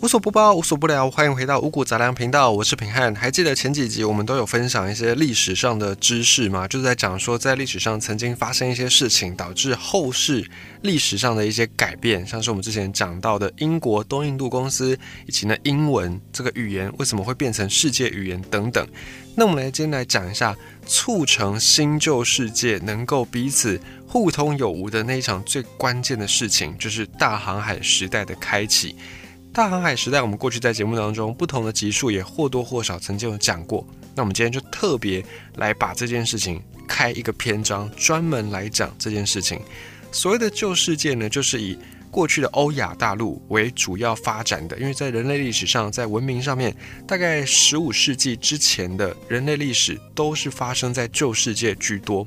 无所不包，无所不聊，欢迎回到五谷杂粮频道，我是平汉。还记得前几集我们都有分享一些历史上的知识吗？就是在讲说，在历史上曾经发生一些事情，导致后世历史上的一些改变，像是我们之前讲到的英国东印度公司，以及呢英文这个语言为什么会变成世界语言等等。那我们来今天来讲一下，促成新旧世界能够彼此互通有无的那一场最关键的事情，就是大航海时代的开启。大航海时代，我们过去在节目当中不同的集数也或多或少曾经有讲过。那我们今天就特别来把这件事情开一个篇章，专门来讲这件事情。所谓的旧世界呢，就是以过去的欧亚大陆为主要发展的，因为在人类历史上，在文明上面，大概十五世纪之前的人类历史都是发生在旧世界居多。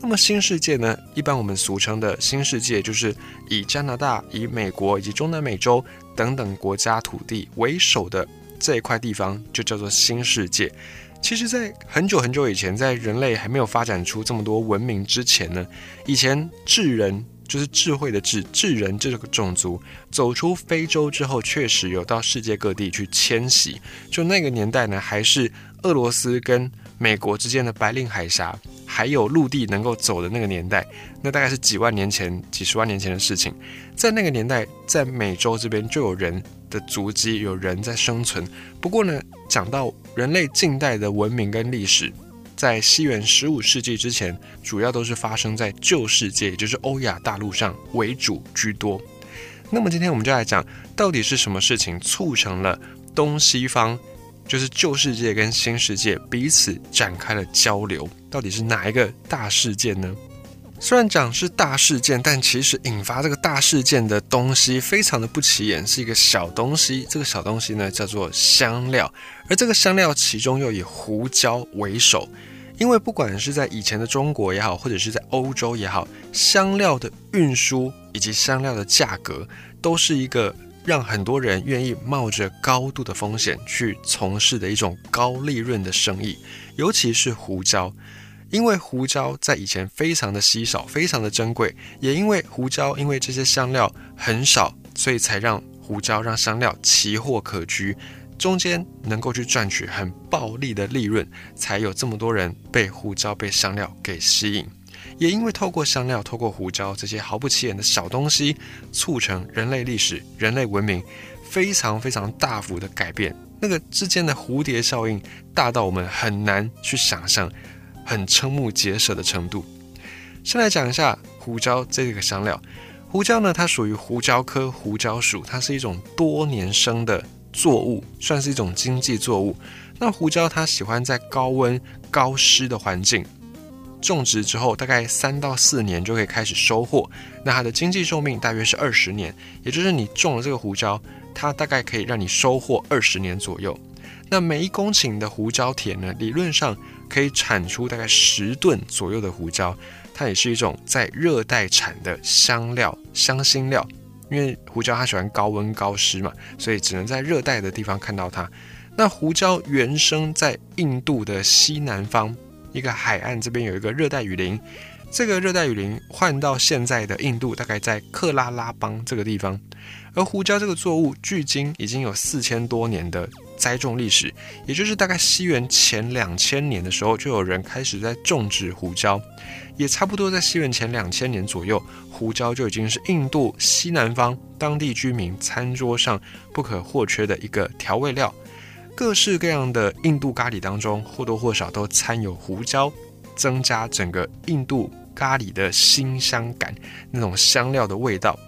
那么新世界呢，一般我们俗称的新世界，就是以加拿大、以美国以及中南美洲。等等国家土地为首的这一块地方就叫做新世界。其实，在很久很久以前，在人类还没有发展出这么多文明之前呢，以前智人就是智慧的智，智人这个种族走出非洲之后，确实有到世界各地去迁徙。就那个年代呢，还是俄罗斯跟美国之间的白令海峡。还有陆地能够走的那个年代，那大概是几万年前、几十万年前的事情。在那个年代，在美洲这边就有人的足迹，有人在生存。不过呢，讲到人类近代的文明跟历史，在西元十五世纪之前，主要都是发生在旧世界，也就是欧亚大陆上为主居多。那么今天我们就来讲，到底是什么事情促成了东西方？就是旧世界跟新世界彼此展开了交流，到底是哪一个大事件呢？虽然讲是大事件，但其实引发这个大事件的东西非常的不起眼，是一个小东西。这个小东西呢叫做香料，而这个香料其中又以胡椒为首。因为不管是在以前的中国也好，或者是在欧洲也好，香料的运输以及香料的价格都是一个。让很多人愿意冒着高度的风险去从事的一种高利润的生意，尤其是胡椒，因为胡椒在以前非常的稀少，非常的珍贵，也因为胡椒，因为这些香料很少，所以才让胡椒让香料奇货可居，中间能够去赚取很暴利的利润，才有这么多人被胡椒被香料给吸引。也因为透过香料、透过胡椒这些毫不起眼的小东西，促成人类历史、人类文明非常非常大幅的改变。那个之间的蝴蝶效应大到我们很难去想象，很瞠目结舌的程度。先来讲一下胡椒这个香料。胡椒呢，它属于胡椒科胡椒属，它是一种多年生的作物，算是一种经济作物。那胡椒它喜欢在高温、高湿的环境。种植之后，大概三到四年就可以开始收获。那它的经济寿命大约是二十年，也就是你种了这个胡椒，它大概可以让你收获二十年左右。那每一公顷的胡椒田呢，理论上可以产出大概十吨左右的胡椒。它也是一种在热带产的香料、香辛料。因为胡椒它喜欢高温高湿嘛，所以只能在热带的地方看到它。那胡椒原生在印度的西南方。一个海岸这边有一个热带雨林，这个热带雨林换到现在的印度，大概在克拉拉邦这个地方。而胡椒这个作物，距今已经有四千多年的栽种历史，也就是大概西元前两千年的时候，就有人开始在种植胡椒，也差不多在西元前两千年左右，胡椒就已经是印度西南方当地居民餐桌上不可或缺的一个调味料。各式各样的印度咖喱当中，或多或少都掺有胡椒，增加整个印度咖喱的辛香感，那种香料的味道。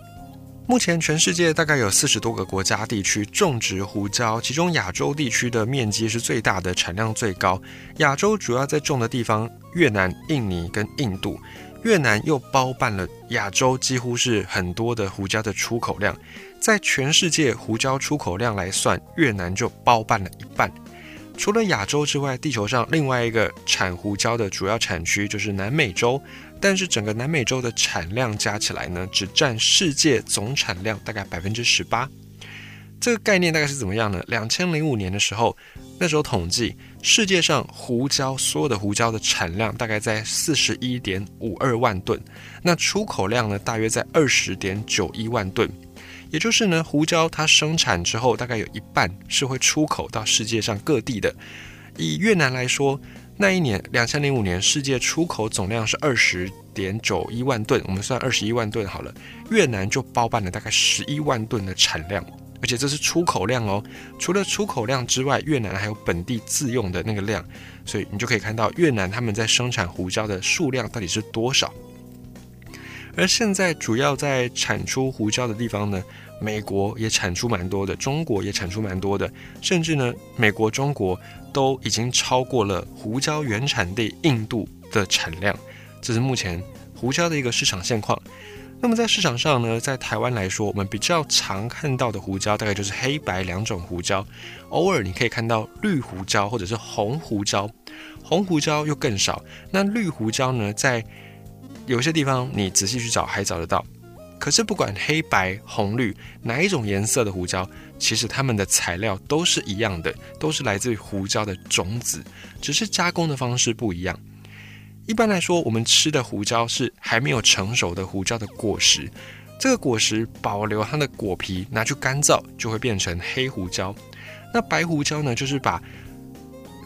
目前全世界大概有四十多个国家地区种植胡椒，其中亚洲地区的面积是最大的，产量最高。亚洲主要在种的地方，越南、印尼跟印度。越南又包办了亚洲几乎是很多的胡椒的出口量。在全世界胡椒出口量来算，越南就包办了一半。除了亚洲之外，地球上另外一个产胡椒的主要产区就是南美洲。但是整个南美洲的产量加起来呢，只占世界总产量大概百分之十八。这个概念大概是怎么样呢？两千零五年的时候，那时候统计世界上胡椒所有的胡椒的产量大概在四十一点五二万吨，那出口量呢大约在二十点九一万吨。也就是呢，胡椒它生产之后，大概有一半是会出口到世界上各地的。以越南来说，那一年两千零五年，世界出口总量是二十点九一万吨，我们算二十一万吨好了，越南就包办了大概十一万吨的产量。而且这是出口量哦，除了出口量之外，越南还有本地自用的那个量，所以你就可以看到越南他们在生产胡椒的数量到底是多少。而现在主要在产出胡椒的地方呢，美国也产出蛮多的，中国也产出蛮多的，甚至呢，美国、中国都已经超过了胡椒原产地印度的产量，这是目前胡椒的一个市场现况。那么在市场上呢，在台湾来说，我们比较常看到的胡椒大概就是黑白两种胡椒，偶尔你可以看到绿胡椒或者是红胡椒，红胡椒又更少。那绿胡椒呢，在有些地方你仔细去找还找得到。可是不管黑白红绿哪一种颜色的胡椒，其实它们的材料都是一样的，都是来自于胡椒的种子，只是加工的方式不一样。一般来说，我们吃的胡椒是还没有成熟的胡椒的果实，这个果实保留它的果皮，拿去干燥就会变成黑胡椒。那白胡椒呢，就是把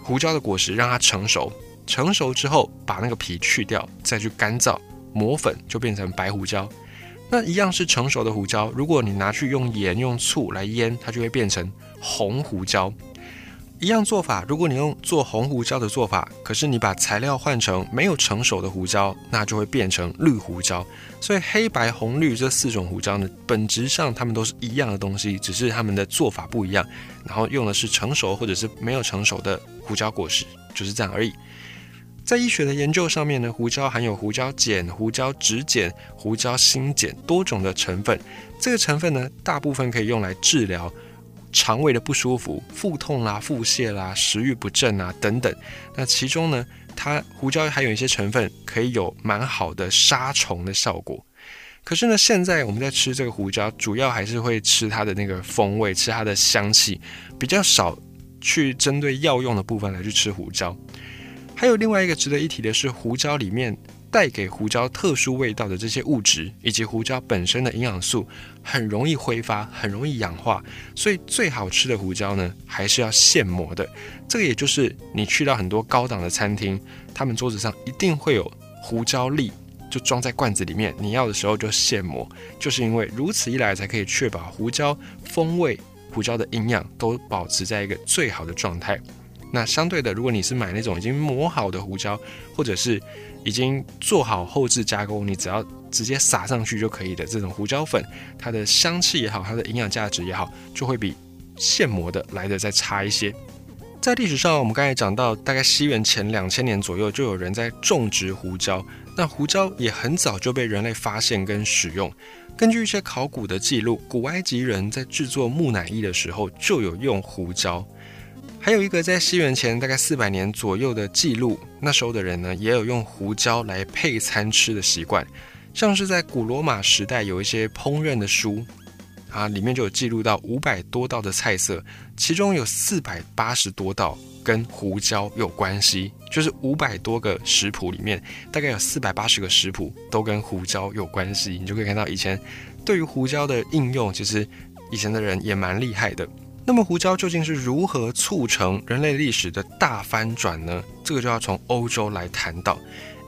胡椒的果实让它成熟，成熟之后把那个皮去掉，再去干燥磨粉，就变成白胡椒。那一样是成熟的胡椒，如果你拿去用盐用醋来腌，它就会变成红胡椒。一样做法，如果你用做红胡椒的做法，可是你把材料换成没有成熟的胡椒，那就会变成绿胡椒。所以黑白红绿这四种胡椒呢，本质上它们都是一样的东西，只是它们的做法不一样，然后用的是成熟或者是没有成熟的胡椒果实，就是这样而已。在医学的研究上面呢，胡椒含有胡椒碱、胡椒酯碱、胡椒锌碱多种的成分，这个成分呢，大部分可以用来治疗。肠胃的不舒服、腹痛啦、腹泻啦、食欲不振啊等等，那其中呢，它胡椒还有一些成分可以有蛮好的杀虫的效果。可是呢，现在我们在吃这个胡椒，主要还是会吃它的那个风味，吃它的香气，比较少去针对药用的部分来去吃胡椒。还有另外一个值得一提的是，胡椒里面。带给胡椒特殊味道的这些物质，以及胡椒本身的营养素，很容易挥发，很容易氧化。所以最好吃的胡椒呢，还是要现磨的。这个也就是你去到很多高档的餐厅，他们桌子上一定会有胡椒粒，就装在罐子里面，你要的时候就现磨。就是因为如此一来，才可以确保胡椒风味、胡椒的营养都保持在一个最好的状态。那相对的，如果你是买那种已经磨好的胡椒，或者是已经做好后置加工，你只要直接撒上去就可以的这种胡椒粉，它的香气也好，它的营养价值也好，就会比现磨的来的再差一些。在历史上，我们刚才讲到，大概西元前两千年左右，就有人在种植胡椒。那胡椒也很早就被人类发现跟使用。根据一些考古的记录，古埃及人在制作木乃伊的时候就有用胡椒。还有一个在西元前大概四百年左右的记录，那时候的人呢也有用胡椒来配餐吃的习惯，像是在古罗马时代有一些烹饪的书啊，里面就有记录到五百多道的菜色，其中有四百八十多道跟胡椒有关系，就是五百多个食谱里面，大概有四百八十个食谱都跟胡椒有关系，你就可以看到以前对于胡椒的应用，其实以前的人也蛮厉害的。那么胡椒究竟是如何促成人类历史的大翻转呢？这个就要从欧洲来谈到，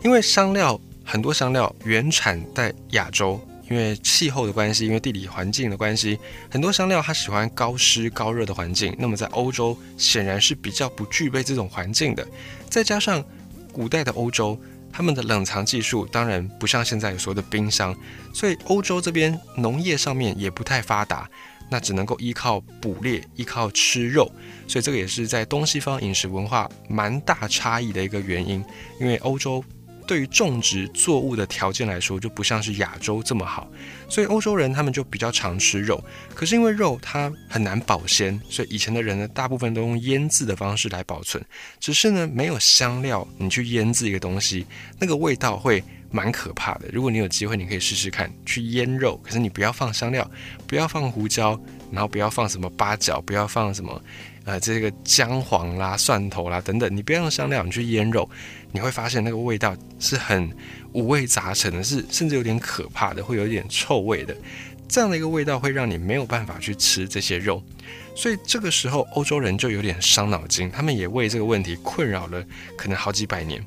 因为香料很多香料原产在亚洲，因为气候的关系，因为地理环境的关系，很多香料它喜欢高湿高热的环境。那么在欧洲显然是比较不具备这种环境的，再加上古代的欧洲，他们的冷藏技术当然不像现在有所谓的冰箱，所以欧洲这边农业上面也不太发达。那只能够依靠捕猎，依靠吃肉，所以这个也是在东西方饮食文化蛮大差异的一个原因。因为欧洲对于种植作物的条件来说，就不像是亚洲这么好，所以欧洲人他们就比较常吃肉。可是因为肉它很难保鲜，所以以前的人呢，大部分都用腌制的方式来保存。只是呢，没有香料，你去腌制一个东西，那个味道会。蛮可怕的。如果你有机会，你可以试试看去腌肉。可是你不要放香料，不要放胡椒，然后不要放什么八角，不要放什么呃这个姜黄啦、蒜头啦等等。你不要用香料，你去腌肉，你会发现那个味道是很五味杂陈的，是甚至有点可怕的，会有点臭味的。这样的一个味道会让你没有办法去吃这些肉。所以这个时候，欧洲人就有点伤脑筋，他们也为这个问题困扰了可能好几百年。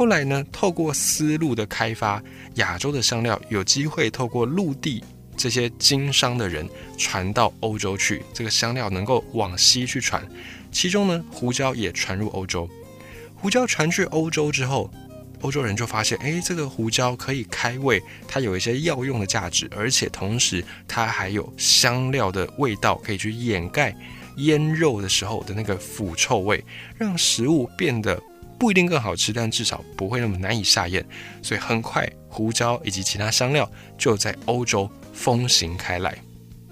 后来呢，透过丝路的开发，亚洲的香料有机会透过陆地这些经商的人传到欧洲去，这个香料能够往西去传。其中呢，胡椒也传入欧洲。胡椒传去欧洲之后，欧洲人就发现，哎，这个胡椒可以开胃，它有一些药用的价值，而且同时它还有香料的味道，可以去掩盖腌肉的时候的那个腐臭味，让食物变得不一定更好吃，但至少不会那么难以下咽。所以很快，胡椒以及其他香料就在欧洲风行开来。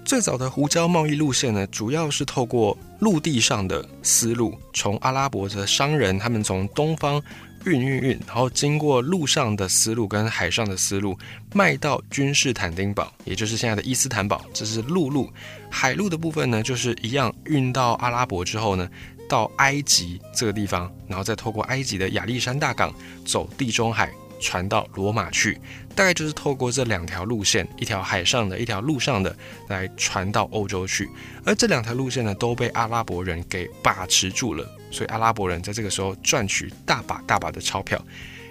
最早的胡椒贸易路线呢，主要是透过陆地上的丝路，从阿拉伯的商人，他们从东方。运运运，然后经过陆上的丝路跟海上的丝路，卖到君士坦丁堡，也就是现在的伊斯坦堡，这是陆路。海路的部分呢，就是一样运到阿拉伯之后呢，到埃及这个地方，然后再透过埃及的亚历山大港走地中海。传到罗马去，大概就是透过这两条路线，一条海上的，一条陆上的，来传到欧洲去。而这两条路线呢，都被阿拉伯人给把持住了，所以阿拉伯人在这个时候赚取大把大把的钞票。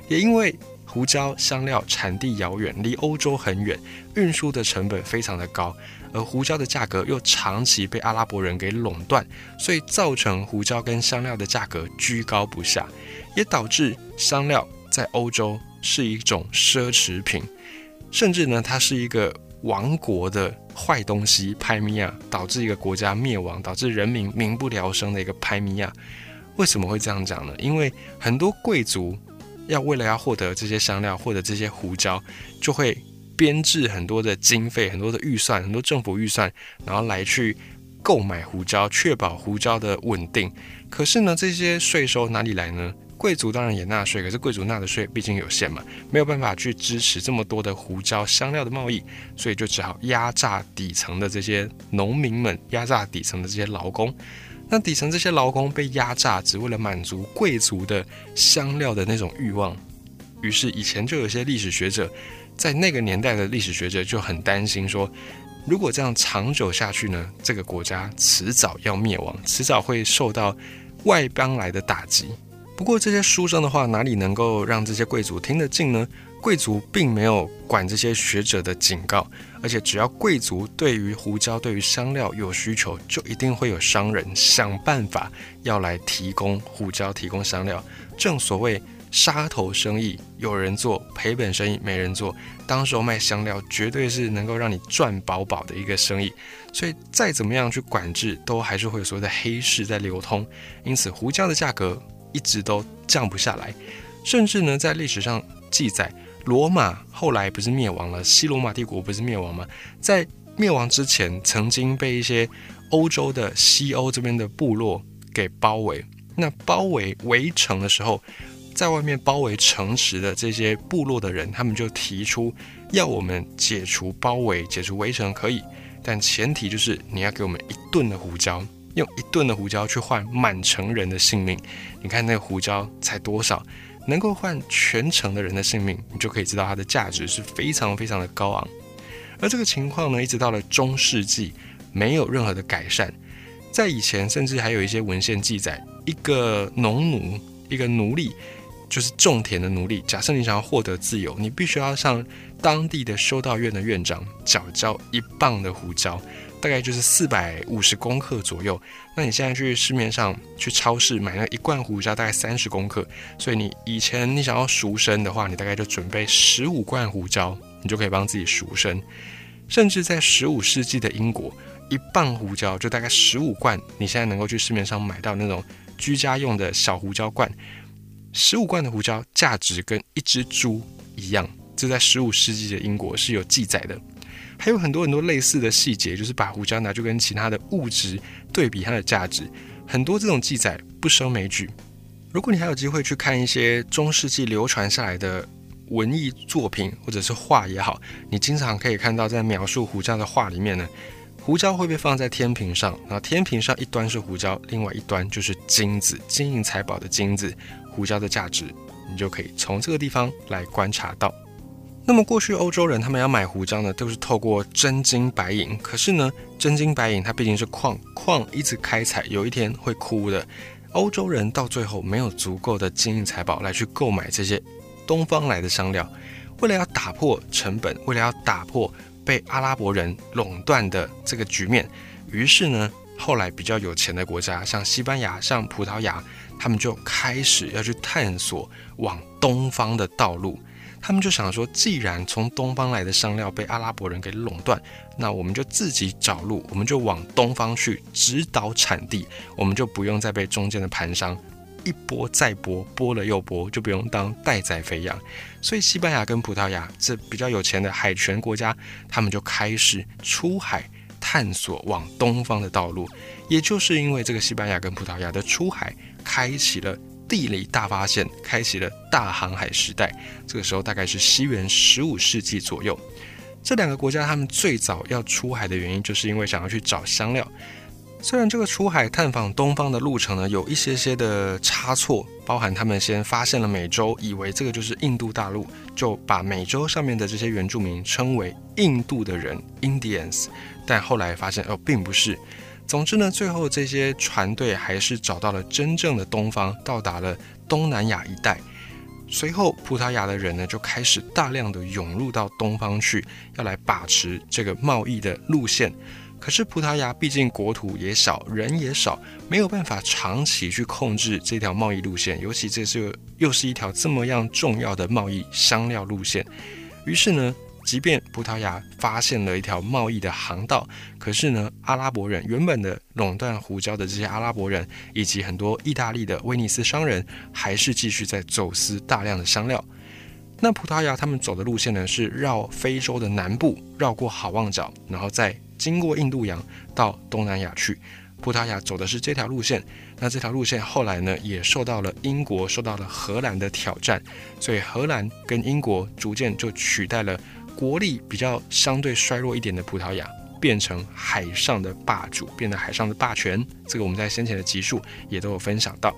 也因为胡椒香料产地遥远，离欧洲很远，运输的成本非常的高，而胡椒的价格又长期被阿拉伯人给垄断，所以造成胡椒跟香料的价格居高不下，也导致香料在欧洲。是一种奢侈品，甚至呢，它是一个亡国的坏东西，拍米亚导致一个国家灭亡，导致人民民不聊生的一个拍米亚。为什么会这样讲呢？因为很多贵族要为了要获得这些香料，获得这些胡椒，就会编制很多的经费、很多的预算、很多政府预算，然后来去购买胡椒，确保胡椒的稳定。可是呢，这些税收哪里来呢？贵族当然也纳税，可是贵族纳的税毕竟有限嘛，没有办法去支持这么多的胡椒香料的贸易，所以就只好压榨底层的这些农民们，压榨底层的这些劳工。那底层这些劳工被压榨，只为了满足贵族的香料的那种欲望。于是以前就有些历史学者，在那个年代的历史学者就很担心说，如果这样长久下去呢，这个国家迟早要灭亡，迟早会受到外邦来的打击。不过这些书生的话，哪里能够让这些贵族听得进呢？贵族并没有管这些学者的警告，而且只要贵族对于胡椒、对于香料有需求，就一定会有商人想办法要来提供胡椒、提供香料。正所谓杀头生意有人做，赔本生意没人做。当时候卖香料绝对是能够让你赚饱饱的一个生意，所以再怎么样去管制，都还是会有所谓的黑市在流通。因此，胡椒的价格。一直都降不下来，甚至呢，在历史上记载，罗马后来不是灭亡了？西罗马帝国不是灭亡吗？在灭亡之前，曾经被一些欧洲的西欧这边的部落给包围。那包围围城的时候，在外面包围城池的这些部落的人，他们就提出要我们解除包围、解除围城可以，但前提就是你要给我们一顿的胡椒。用一顿的胡椒去换满城人的性命，你看那个胡椒才多少，能够换全城的人的性命，你就可以知道它的价值是非常非常的高昂。而这个情况呢，一直到了中世纪，没有任何的改善。在以前，甚至还有一些文献记载，一个农奴，一个奴隶，就是种田的奴隶。假设你想要获得自由，你必须要向当地的修道院的院长缴交一磅的胡椒。大概就是四百五十公克左右。那你现在去市面上去超市买那一罐胡椒，大概三十公克。所以你以前你想要赎身的话，你大概就准备十五罐胡椒，你就可以帮自己赎身。甚至在十五世纪的英国，一磅胡椒就大概十五罐。你现在能够去市面上买到那种居家用的小胡椒罐，十五罐的胡椒价值跟一只猪一样。这在十五世纪的英国是有记载的。还有很多很多类似的细节，就是把胡椒拿去跟其他的物质对比它的价值，很多这种记载不胜枚举。如果你还有机会去看一些中世纪流传下来的文艺作品或者是画也好，你经常可以看到在描述胡椒的画里面呢，胡椒会被放在天平上，那天平上一端是胡椒，另外一端就是金子，金银财宝的金子，胡椒的价值，你就可以从这个地方来观察到。那么过去欧洲人他们要买胡椒呢，都是透过真金白银。可是呢，真金白银它毕竟是矿，矿一直开采，有一天会枯的。欧洲人到最后没有足够的金银财宝来去购买这些东方来的香料。为了要打破成本，为了要打破被阿拉伯人垄断的这个局面，于是呢，后来比较有钱的国家，像西班牙、像葡萄牙，他们就开始要去探索往东方的道路。他们就想说，既然从东方来的香料被阿拉伯人给垄断，那我们就自己找路，我们就往东方去指导产地，我们就不用再被中间的盘商一波再波，波了又波，就不用当待宰肥羊。所以，西班牙跟葡萄牙这比较有钱的海权国家，他们就开始出海探索往东方的道路。也就是因为这个西班牙跟葡萄牙的出海，开启了。地理大发现开启了大航海时代，这个时候大概是西元十五世纪左右。这两个国家他们最早要出海的原因，就是因为想要去找香料。虽然这个出海探访东方的路程呢，有一些些的差错，包含他们先发现了美洲，以为这个就是印度大陆，就把美洲上面的这些原住民称为印度的人 （Indians），但后来发现哦，并不是。总之呢，最后这些船队还是找到了真正的东方，到达了东南亚一带。随后，葡萄牙的人呢就开始大量的涌入到东方去，要来把持这个贸易的路线。可是，葡萄牙毕竟国土也小，人也少，没有办法长期去控制这条贸易路线，尤其这是又是一条这么样重要的贸易香料路线。于是呢。即便葡萄牙发现了一条贸易的航道，可是呢，阿拉伯人原本的垄断胡椒的这些阿拉伯人，以及很多意大利的威尼斯商人，还是继续在走私大量的香料。那葡萄牙他们走的路线呢，是绕非洲的南部，绕过好望角，然后再经过印度洋到东南亚去。葡萄牙走的是这条路线。那这条路线后来呢，也受到了英国、受到了荷兰的挑战，所以荷兰跟英国逐渐就取代了。国力比较相对衰弱一点的葡萄牙，变成海上的霸主，变得海上的霸权。这个我们在先前的集数也都有分享到。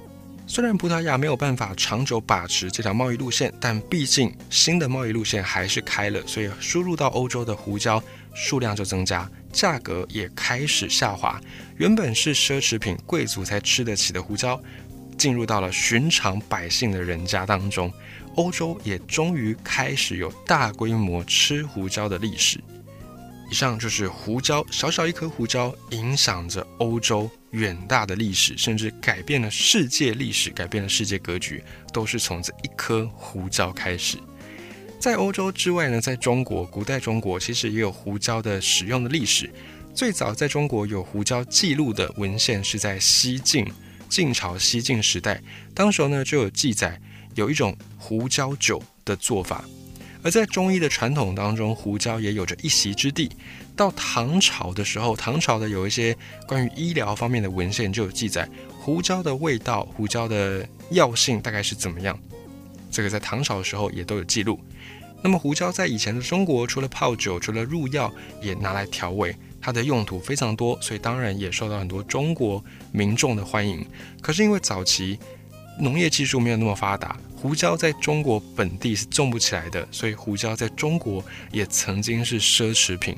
虽然葡萄牙没有办法长久把持这条贸易路线，但毕竟新的贸易路线还是开了，所以输入到欧洲的胡椒数量就增加，价格也开始下滑。原本是奢侈品、贵族才吃得起的胡椒，进入到了寻常百姓的人家当中。欧洲也终于开始有大规模吃胡椒的历史。以上就是胡椒，小小一颗胡椒影响着欧洲远大的历史，甚至改变了世界历史，改变了世界格局，都是从这一颗胡椒开始。在欧洲之外呢，在中国，古代中国其实也有胡椒的使用的历史。最早在中国有胡椒记录的文献是在西晋，晋朝西晋时代，当时候呢就有记载。有一种胡椒酒的做法，而在中医的传统当中，胡椒也有着一席之地。到唐朝的时候，唐朝的有一些关于医疗方面的文献就有记载，胡椒的味道、胡椒的药性大概是怎么样。这个在唐朝的时候也都有记录。那么胡椒在以前的中国，除了泡酒，除了入药，也拿来调味，它的用途非常多，所以当然也受到很多中国民众的欢迎。可是因为早期，农业技术没有那么发达，胡椒在中国本地是种不起来的，所以胡椒在中国也曾经是奢侈品。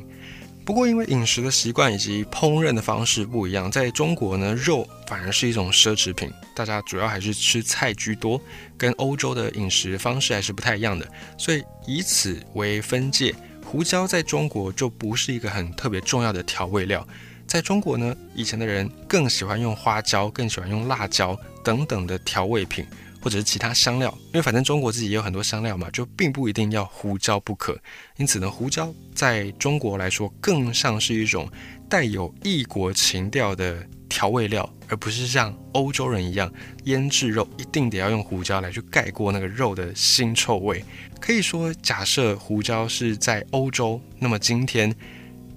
不过，因为饮食的习惯以及烹饪的方式不一样，在中国呢，肉反而是一种奢侈品，大家主要还是吃菜居多，跟欧洲的饮食方式还是不太一样的。所以以此为分界，胡椒在中国就不是一个很特别重要的调味料。在中国呢，以前的人更喜欢用花椒，更喜欢用辣椒等等的调味品，或者是其他香料，因为反正中国自己也有很多香料嘛，就并不一定要胡椒不可。因此呢，胡椒在中国来说，更像是一种带有异国情调的调味料，而不是像欧洲人一样腌制肉一定得要用胡椒来去盖过那个肉的腥臭味。可以说，假设胡椒是在欧洲，那么今天。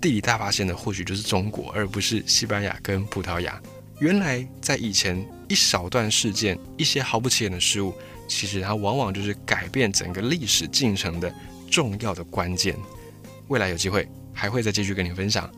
地理大发现的或许就是中国，而不是西班牙跟葡萄牙。原来在以前一小段事件，一些毫不起眼的事物，其实它往往就是改变整个历史进程的重要的关键。未来有机会还会再继续跟你分享。